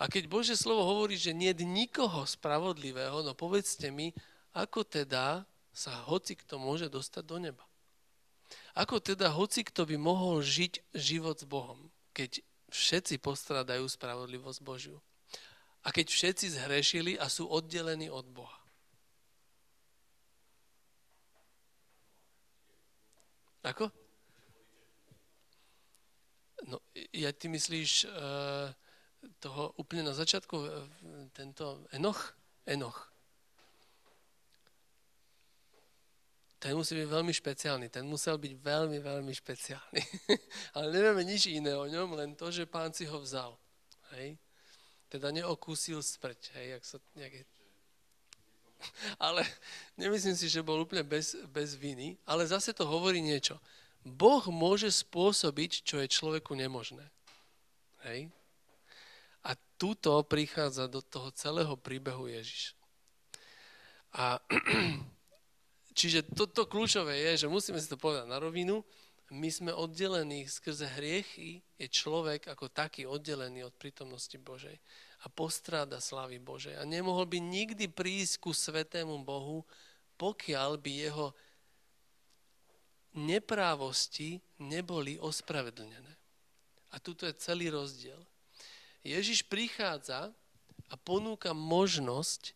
A keď Bože slovo hovorí, že nie je nikoho spravodlivého, no povedzte mi, ako teda sa hoci kto môže dostať do neba. Ako teda hoci kto by mohol žiť život s Bohom, keď všetci postradajú spravodlivosť Božiu? A keď všetci zhrešili a sú oddelení od Boha? Ako? No, ja ty myslíš uh, toho úplne na začiatku, uh, tento Enoch? Enoch. ten musí byť veľmi špeciálny. Ten musel byť veľmi, veľmi špeciálny. Ale nevieme nič iné o ňom, len to, že pán si ho vzal. Hej? Teda neokúsil smrť. Hej? Jak sa, jak je... Ale nemyslím si, že bol úplne bez, bez viny, ale zase to hovorí niečo. Boh môže spôsobiť, čo je človeku nemožné. Hej? A túto prichádza do toho celého príbehu Ježiš. A čiže toto to kľúčové je, že musíme si to povedať na rovinu. My sme oddelení skrze hriechy, je človek ako taký oddelený od prítomnosti Božej a postráda slávy Božej. A nemohol by nikdy prísť ku svetému Bohu, pokiaľ by jeho neprávosti neboli ospravedlnené. A tuto je celý rozdiel. Ježiš prichádza a ponúka možnosť,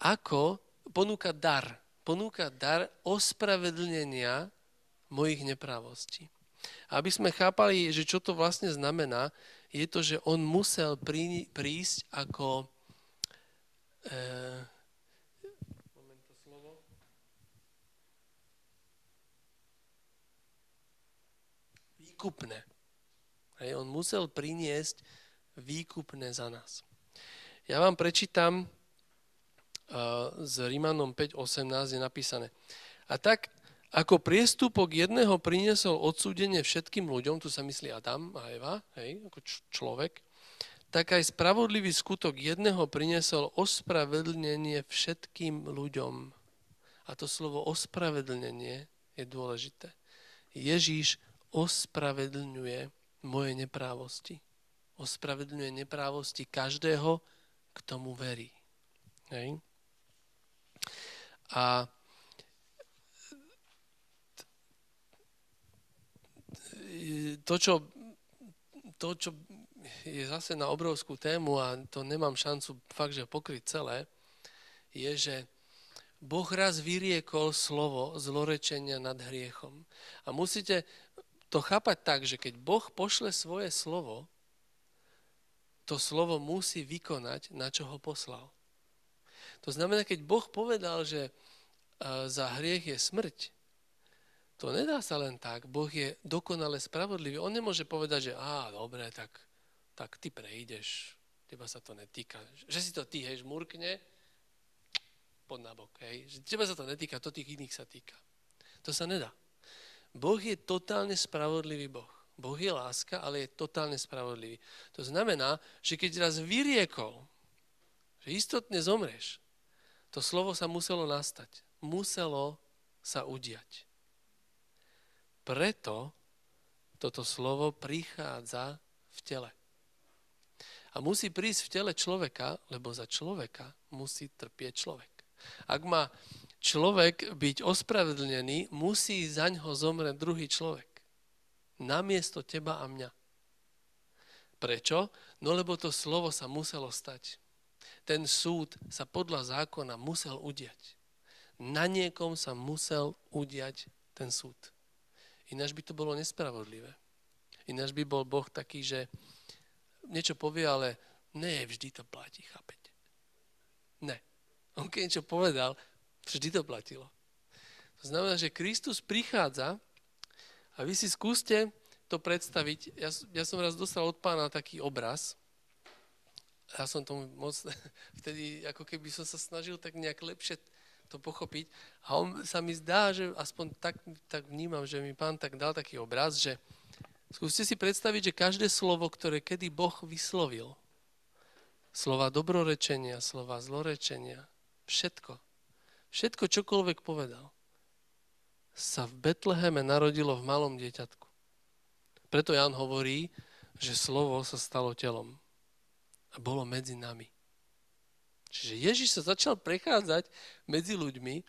ako ponúka dar. Ponúka dar ospravedlnenia mojich neprávostí. Aby sme chápali, že čo to vlastne znamená, je to, že on musel prísť ako e, výkupné. Hej, on musel priniesť výkupné za nás. Ja vám prečítam uh, z Rímanom 5.18 je napísané. A tak, ako priestupok jedného priniesol odsúdenie všetkým ľuďom, tu sa myslí Adam a Eva, hej, ako č- človek, tak aj spravodlivý skutok jedného priniesol ospravedlnenie všetkým ľuďom. A to slovo ospravedlnenie je dôležité. Ježíš ospravedlňuje moje neprávosti. Ospravedlňuje neprávosti každého, k tomu verí. Hej? A to čo, to, čo je zase na obrovskú tému a to nemám šancu fakt, že pokryť celé, je, že Boh raz vyriekol slovo zlorečenia nad hriechom. A musíte to chápať tak, že keď Boh pošle svoje slovo, to slovo musí vykonať, na čo ho poslal. To znamená, keď Boh povedal, že e, za hriech je smrť, to nedá sa len tak. Boh je dokonale spravodlivý. On nemôže povedať, že á, dobre, tak, tak ty prejdeš, teba sa to netýka. Že si to ty, hej, žmurkne, pod nabok, hej. Že teba sa to netýka, to tých iných sa týka. To sa nedá. Boh je totálne spravodlivý Boh. Boh je láska, ale je totálne spravodlivý. To znamená, že keď raz vyriekol, že istotne zomreš, to slovo sa muselo nastať. Muselo sa udiať. Preto toto slovo prichádza v tele. A musí prísť v tele človeka, lebo za človeka musí trpieť človek. Ak má človek byť ospravedlnený, musí za ňo zomrieť druhý človek. Namiesto teba a mňa. Prečo? No lebo to slovo sa muselo stať. Ten súd sa podľa zákona musel udiať. Na niekom sa musel udiať ten súd. Ináč by to bolo nespravodlivé. Ináč by bol Boh taký, že niečo povie, ale ne, vždy to platí, chápete? Ne. On keď niečo povedal, Vždy to platilo. To znamená, že Kristus prichádza a vy si skúste to predstaviť. Ja, ja som raz dostal od pána taký obraz. Ja som tomu moc, vtedy ako keby som sa snažil tak nejak lepšie to pochopiť. A on sa mi zdá, že aspoň tak, tak vnímam, že mi pán tak dal taký obraz, že skúste si predstaviť, že každé slovo, ktoré kedy Boh vyslovil, slova dobrorečenia, slova zlorečenia, všetko, Všetko, čokoľvek povedal, sa v Betleheme narodilo v malom dieťatku. Preto Jan hovorí, že slovo sa stalo telom a bolo medzi nami. Čiže Ježiš sa začal prechádzať medzi ľuďmi,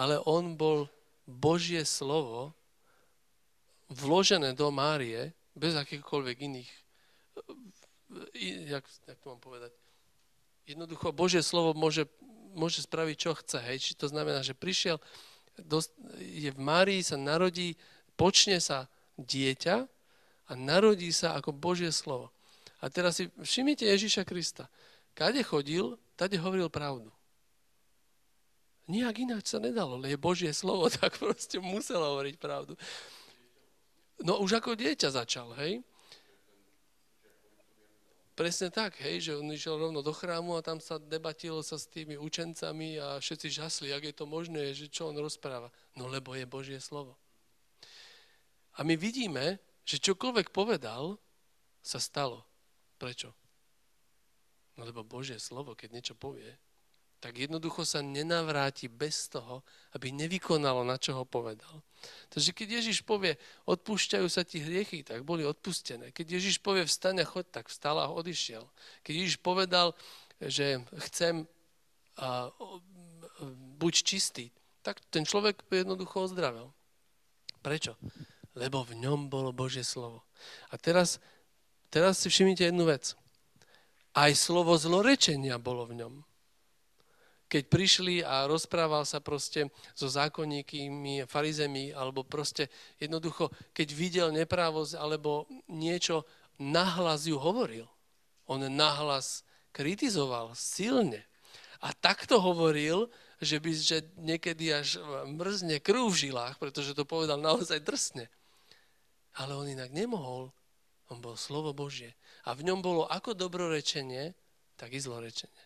ale on bol Božie slovo vložené do Márie bez akýchkoľvek iných, jak, jak to mám povedať, jednoducho Božie slovo môže môže spraviť, čo chce. Hej. Či to znamená, že prišiel, je v Márii, sa narodí, počne sa dieťa a narodí sa ako Božie slovo. A teraz si všimnite Ježíša Krista. Kade chodil, tade hovoril pravdu. Nijak ináč sa nedalo, ale je Božie slovo, tak proste musel hovoriť pravdu. No už ako dieťa začal, hej? Presne tak, hej, že on išiel rovno do chrámu a tam sa debatilo sa s tými učencami a všetci žasli, ak je to možné, že čo on rozpráva. No lebo je Božie slovo. A my vidíme, že čokoľvek povedal, sa stalo. Prečo? No lebo Božie slovo, keď niečo povie, tak jednoducho sa nenavráti bez toho, aby nevykonalo, na čo ho povedal. Takže keď Ježiš povie, odpúšťajú sa ti hriechy, tak boli odpustené. Keď Ježiš povie, vstane, choď, tak vstal a odišiel. Keď Ježiš povedal, že chcem a, buď čistý, tak ten človek jednoducho ozdravel. Prečo? Lebo v ňom bolo Božie slovo. A teraz, teraz si všimnite jednu vec. Aj slovo zlorečenia bolo v ňom keď prišli a rozprával sa proste so zákonníkmi, farizemi, alebo proste jednoducho, keď videl neprávosť alebo niečo, nahlas ju hovoril. On nahlas kritizoval silne. A takto hovoril, že by že niekedy až mrzne krv v žilách, pretože to povedal naozaj drsne. Ale on inak nemohol. On bol slovo Božie. A v ňom bolo ako dobrorečenie, tak i zlorečenie.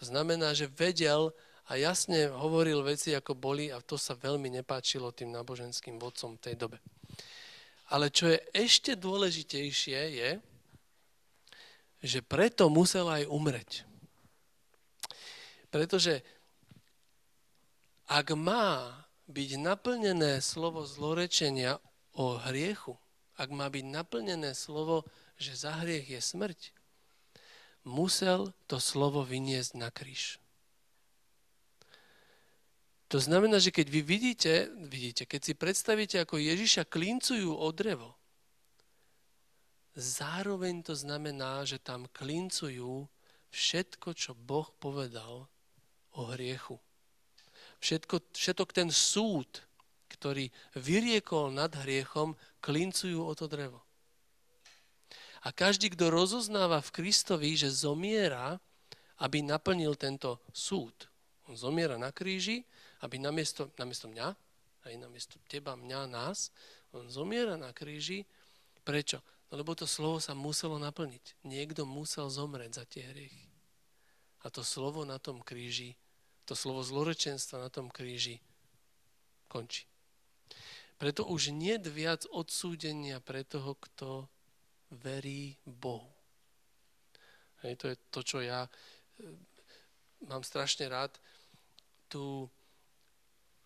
To znamená, že vedel a jasne hovoril veci, ako boli a to sa veľmi nepáčilo tým náboženským vodcom v tej dobe. Ale čo je ešte dôležitejšie je, že preto musel aj umreť. Pretože ak má byť naplnené slovo zlorečenia o hriechu, ak má byť naplnené slovo, že za hriech je smrť, musel to slovo vyniesť na kríž. To znamená, že keď vy vidíte, vidíte, keď si predstavíte, ako Ježiša klincujú o drevo, zároveň to znamená, že tam klincujú všetko, čo Boh povedal o hriechu. Všetko, všetok ten súd, ktorý vyriekol nad hriechom, klincujú o to drevo. A každý, kto rozoznáva v Kristovi, že zomiera, aby naplnil tento súd. On zomiera na kríži, aby namiesto, namiesto mňa, aj namiesto teba, mňa, nás, on zomiera na kríži. Prečo? No lebo to slovo sa muselo naplniť. Niekto musel zomrieť za tie hriechy. A to slovo na tom kríži, to slovo zlorečenstva na tom kríži končí. Preto už nie viac odsúdenia pre toho, kto verí Bohu. Hej, to je to, čo ja e, mám strašne rád. Tú,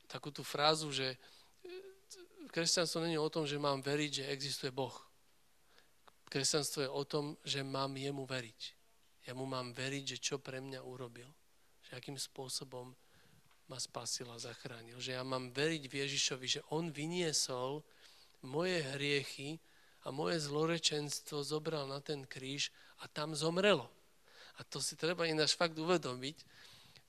takú tú frázu, že e, kresťanstvo není o tom, že mám veriť, že existuje Boh. Kresťanstvo je o tom, že mám jemu veriť. Ja mu mám veriť, že čo pre mňa urobil. Že akým spôsobom ma spasil a zachránil. Že ja mám veriť v Ježišovi, že on vyniesol moje hriechy a moje zlorečenstvo zobral na ten kríž a tam zomrelo. A to si treba ináč fakt uvedomiť,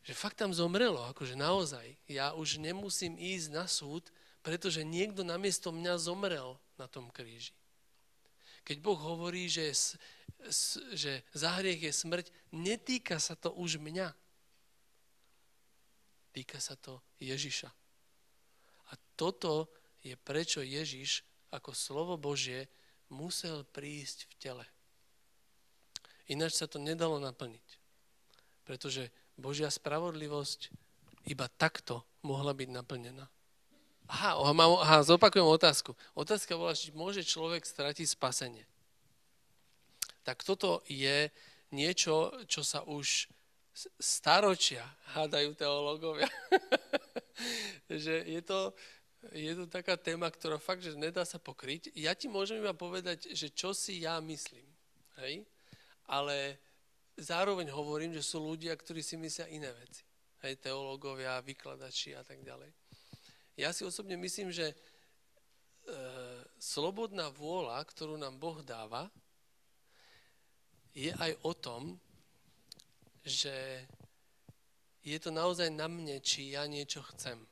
že fakt tam zomrelo, akože naozaj. Ja už nemusím ísť na súd, pretože niekto namiesto mňa zomrel na tom kríži. Keď Boh hovorí, že, že za hriech je smrť, netýka sa to už mňa. Týka sa to Ježiša. A toto je prečo Ježiš ako slovo Božie musel prísť v tele. Ináč sa to nedalo naplniť. Pretože Božia spravodlivosť iba takto mohla byť naplnená. Aha, aha zopakujem otázku. Otázka bola, či môže človek stratiť spasenie. Tak toto je niečo, čo sa už staročia hádajú teológovia. že je to, je to taká téma, ktorá fakt, že nedá sa pokryť. Ja ti môžem iba povedať, že čo si ja myslím. Hej? Ale zároveň hovorím, že sú ľudia, ktorí si myslia iné veci. Hej, teológovia, vykladači a tak ďalej. Ja si osobne myslím, že e, slobodná vôľa, ktorú nám Boh dáva, je aj o tom, že je to naozaj na mne, či ja niečo chcem.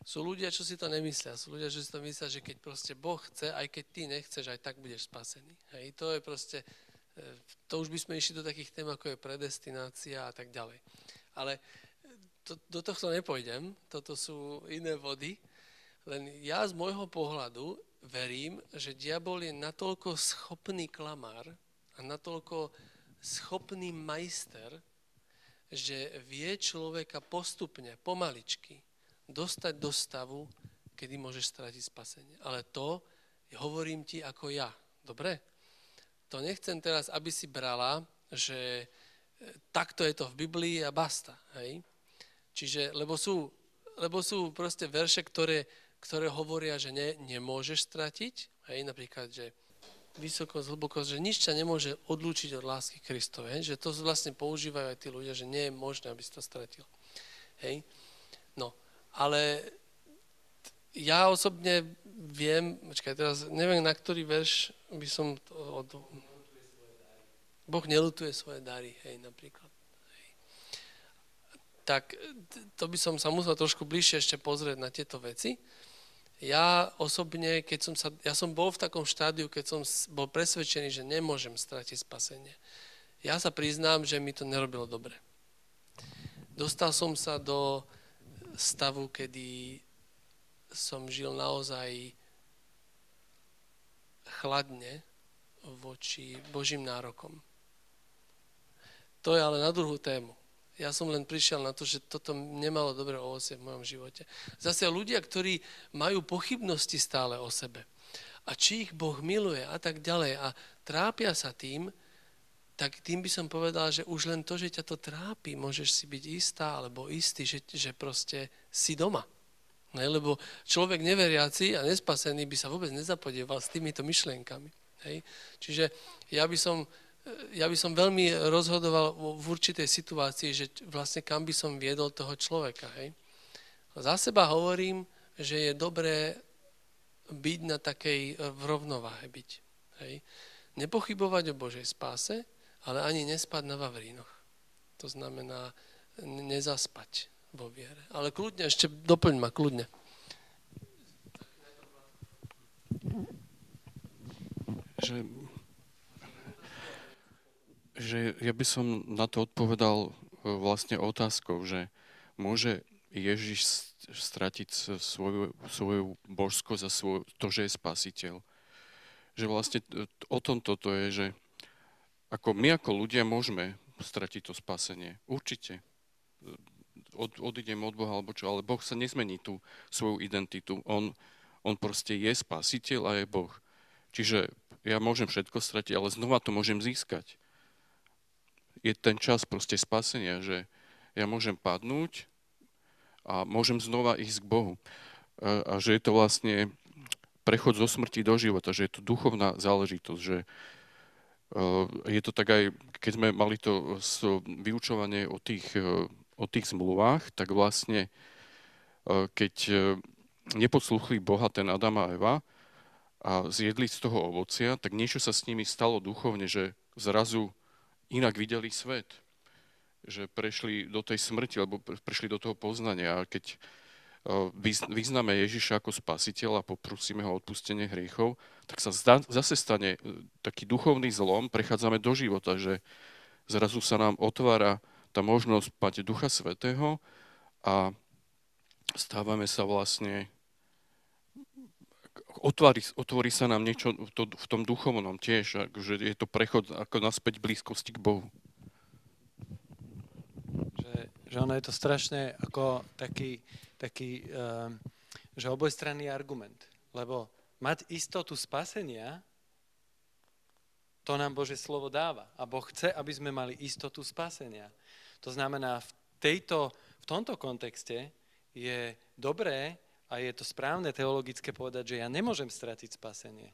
Sú ľudia, čo si to nemyslia. Sú ľudia, čo si to myslia, že keď proste Boh chce, aj keď ty nechceš, aj tak budeš spasený. Hej, to je proste, e, to už by sme išli do takých tém, ako je predestinácia a tak ďalej. Ale to, do tohto nepojdem, toto sú iné vody, len ja z môjho pohľadu verím, že diabol je natoľko schopný klamár a natoľko schopný majster, že vie človeka postupne, pomaličky, dostať do stavu, kedy môžeš stratiť spasenie. Ale to hovorím ti ako ja. Dobre? To nechcem teraz, aby si brala, že takto je to v Biblii a basta. Hej? Čiže, lebo sú, lebo sú proste verše, ktoré, ktoré hovoria, že ne, nemôžeš stratiť. Hej? Napríklad, že vysokosť, hlbokosť, že nič ťa nemôže odlúčiť od lásky Kristovej. Že to vlastne používajú aj tí ľudia, že nie je možné, aby si to stratil. Hej? No, ale ja osobne viem, počkaj, teraz neviem, na ktorý verš by som od, Boh nelutuje svoje dary, hej, napríklad. Hej. Tak to by som sa musel trošku bližšie ešte pozrieť na tieto veci. Ja osobne, keď som sa, ja som bol v takom štádiu, keď som bol presvedčený, že nemôžem stratiť spasenie. Ja sa priznám, že mi to nerobilo dobre. Dostal som sa do stavu, kedy som žil naozaj chladne voči Božím nárokom. To je ale na druhú tému. Ja som len prišiel na to, že toto nemalo dobré ovocie v mojom živote. Zase ľudia, ktorí majú pochybnosti stále o sebe a či ich Boh miluje a tak ďalej a trápia sa tým, tak tým by som povedal, že už len to, že ťa to trápi, môžeš si byť istá alebo istý, že, že proste si doma. Ne? Lebo človek neveriaci a nespasený by sa vôbec nezapodieval s týmito myšlienkami. Hej? Čiže ja by som ja by som veľmi rozhodoval v určitej situácii, že vlastne kam by som viedol toho človeka. Hej. Za seba hovorím, že je dobré byť na takej v rovnováhe byť. Hej. Nepochybovať o Božej spáse, ale ani nespať na Vavrínoch. To znamená nezaspať vo viere. Ale kľudne, ešte doplň ma, kľudne. Že že ja by som na to odpovedal e, vlastne otázkou, že môže Ježiš stratiť svoju, svoju božskosť a svoj, to, že je spasiteľ. Že vlastne o tom toto je, že ako my ako ľudia môžeme stratiť to spasenie. Určite. Od, odídem od Boha alebo čo, ale Boh sa nezmení tú svoju identitu. On, on proste je spasiteľ a je Boh. Čiže ja môžem všetko stratiť, ale znova to môžem získať je ten čas proste spasenia, že ja môžem padnúť a môžem znova ísť k Bohu. A, a že je to vlastne prechod zo smrti do života, že je to duchovná záležitosť, že je to tak aj, keď sme mali to vyučovanie o tých, uh, o tých zmluvách, tak vlastne uh, keď nepodsluchli Boha ten Adam a Eva a zjedli z toho ovocia, tak niečo sa s nimi stalo duchovne, že zrazu inak videli svet. Že prešli do tej smrti, alebo prešli do toho poznania. A keď vyznáme Ježiša ako spasiteľ a poprosíme ho o odpustenie hriechov, tak sa zase stane e, taký duchovný zlom, prechádzame do života, že zrazu sa nám otvára tá možnosť mať Ducha Svetého a stávame sa vlastne otvorí, otvorí sa nám niečo to, v tom duchovnom tiež, že je to prechod ako naspäť blízkosti k Bohu. Že, že ono je to strašne ako taký, taký um, že obojstranný argument. Lebo mať istotu spasenia, to nám Bože slovo dáva. A Boh chce, aby sme mali istotu spasenia. To znamená, v, tejto, v tomto kontexte je dobré a je to správne teologické povedať, že ja nemôžem stratiť spasenie.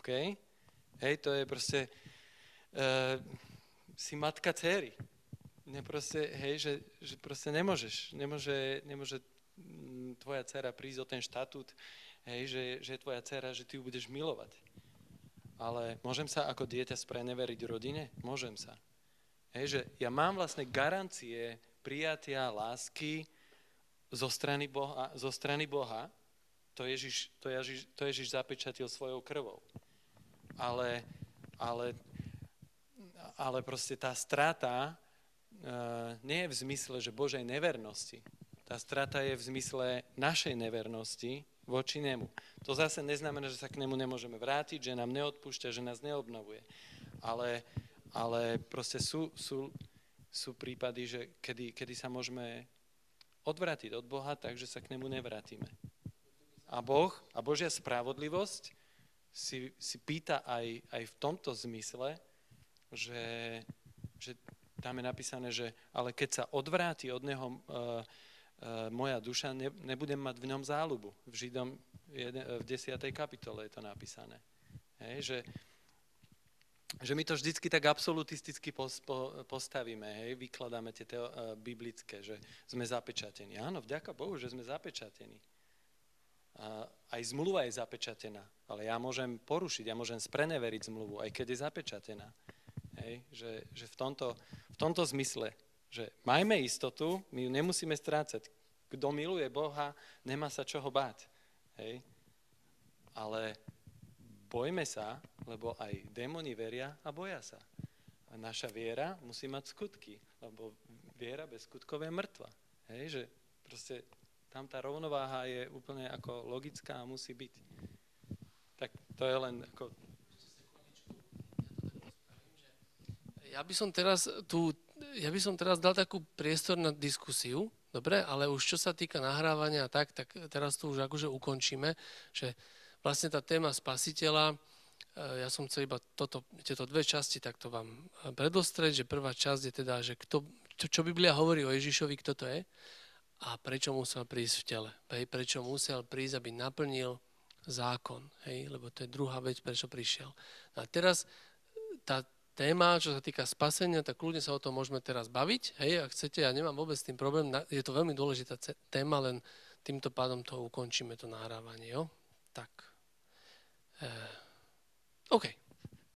OK? Hej, to je proste... Uh, si matka céry. Neproste, hej, že, že proste nemôžeš. Nemôže, nemôže mm, tvoja dcera prísť o ten štatút, hej, že, že je tvoja dcera, že ty ju budeš milovať. Ale môžem sa ako dieťa spreneveriť rodine? Môžem sa. Hej, že ja mám vlastne garancie prijatia, lásky, zo strany Boha, zo strany Boha to, Ježiš, to, Ježiš, to Ježiš zapečatil svojou krvou. Ale, ale, ale proste tá strata nie je v zmysle, že Božej nevernosti. Tá strata je v zmysle našej nevernosti voči nemu. To zase neznamená, že sa k nemu nemôžeme vrátiť, že nám neodpúšťa, že nás neobnovuje. Ale, ale proste sú, sú, sú prípady, že kedy, kedy sa môžeme odvrátiť od Boha, takže sa k nemu nevrátime. A Boh a Božia spravodlivosť si, si pýta aj, aj v tomto zmysle, že, že tam je napísané, že ale keď sa odvráti od neho uh, uh, moja duša, ne, nebudem mať v ňom záľubu. V Židom v 10. kapitole je to napísané. Hej, že, že my to vždycky tak absolutisticky postavíme, hej, vykladáme tie teo, uh, biblické, že sme zapečatení. Áno, vďaka Bohu, že sme zapečatení. A aj zmluva je zapečatená, ale ja môžem porušiť, ja môžem spreneveriť zmluvu, aj keď je zapečatená. Hej, že, že v, tomto, v tomto zmysle, že majme istotu, my ju nemusíme strácať. Kto miluje Boha, nemá sa čoho báť. Hej? Ale bojme sa, lebo aj démoni veria a boja sa. A naša viera musí mať skutky, lebo viera bez skutkov je mŕtva. Hej? Že proste tam tá rovnováha je úplne ako logická a musí byť. Tak to je len ako... Ja by som teraz tu, ja by som teraz dal takú priestor na diskusiu, dobre, ale už čo sa týka nahrávania tak, tak teraz to už akože ukončíme, že vlastne tá téma spasiteľa, e, ja som chcel iba toto, tieto dve časti takto vám predostrieť, že prvá časť je teda, že kto, čo, čo Biblia hovorí o Ježišovi, kto to je, a prečo musel prísť v tele. Hej, prečo musel prísť, aby naplnil zákon. Hej, lebo to je druhá vec, prečo prišiel. No a teraz tá téma, čo sa týka spasenia, tak kľudne sa o tom môžeme teraz baviť. Hej, ak chcete, ja nemám vôbec s tým problém. Je to veľmi dôležitá téma, len týmto pádom to ukončíme, to nahrávanie. Jo? Tak. E, OK.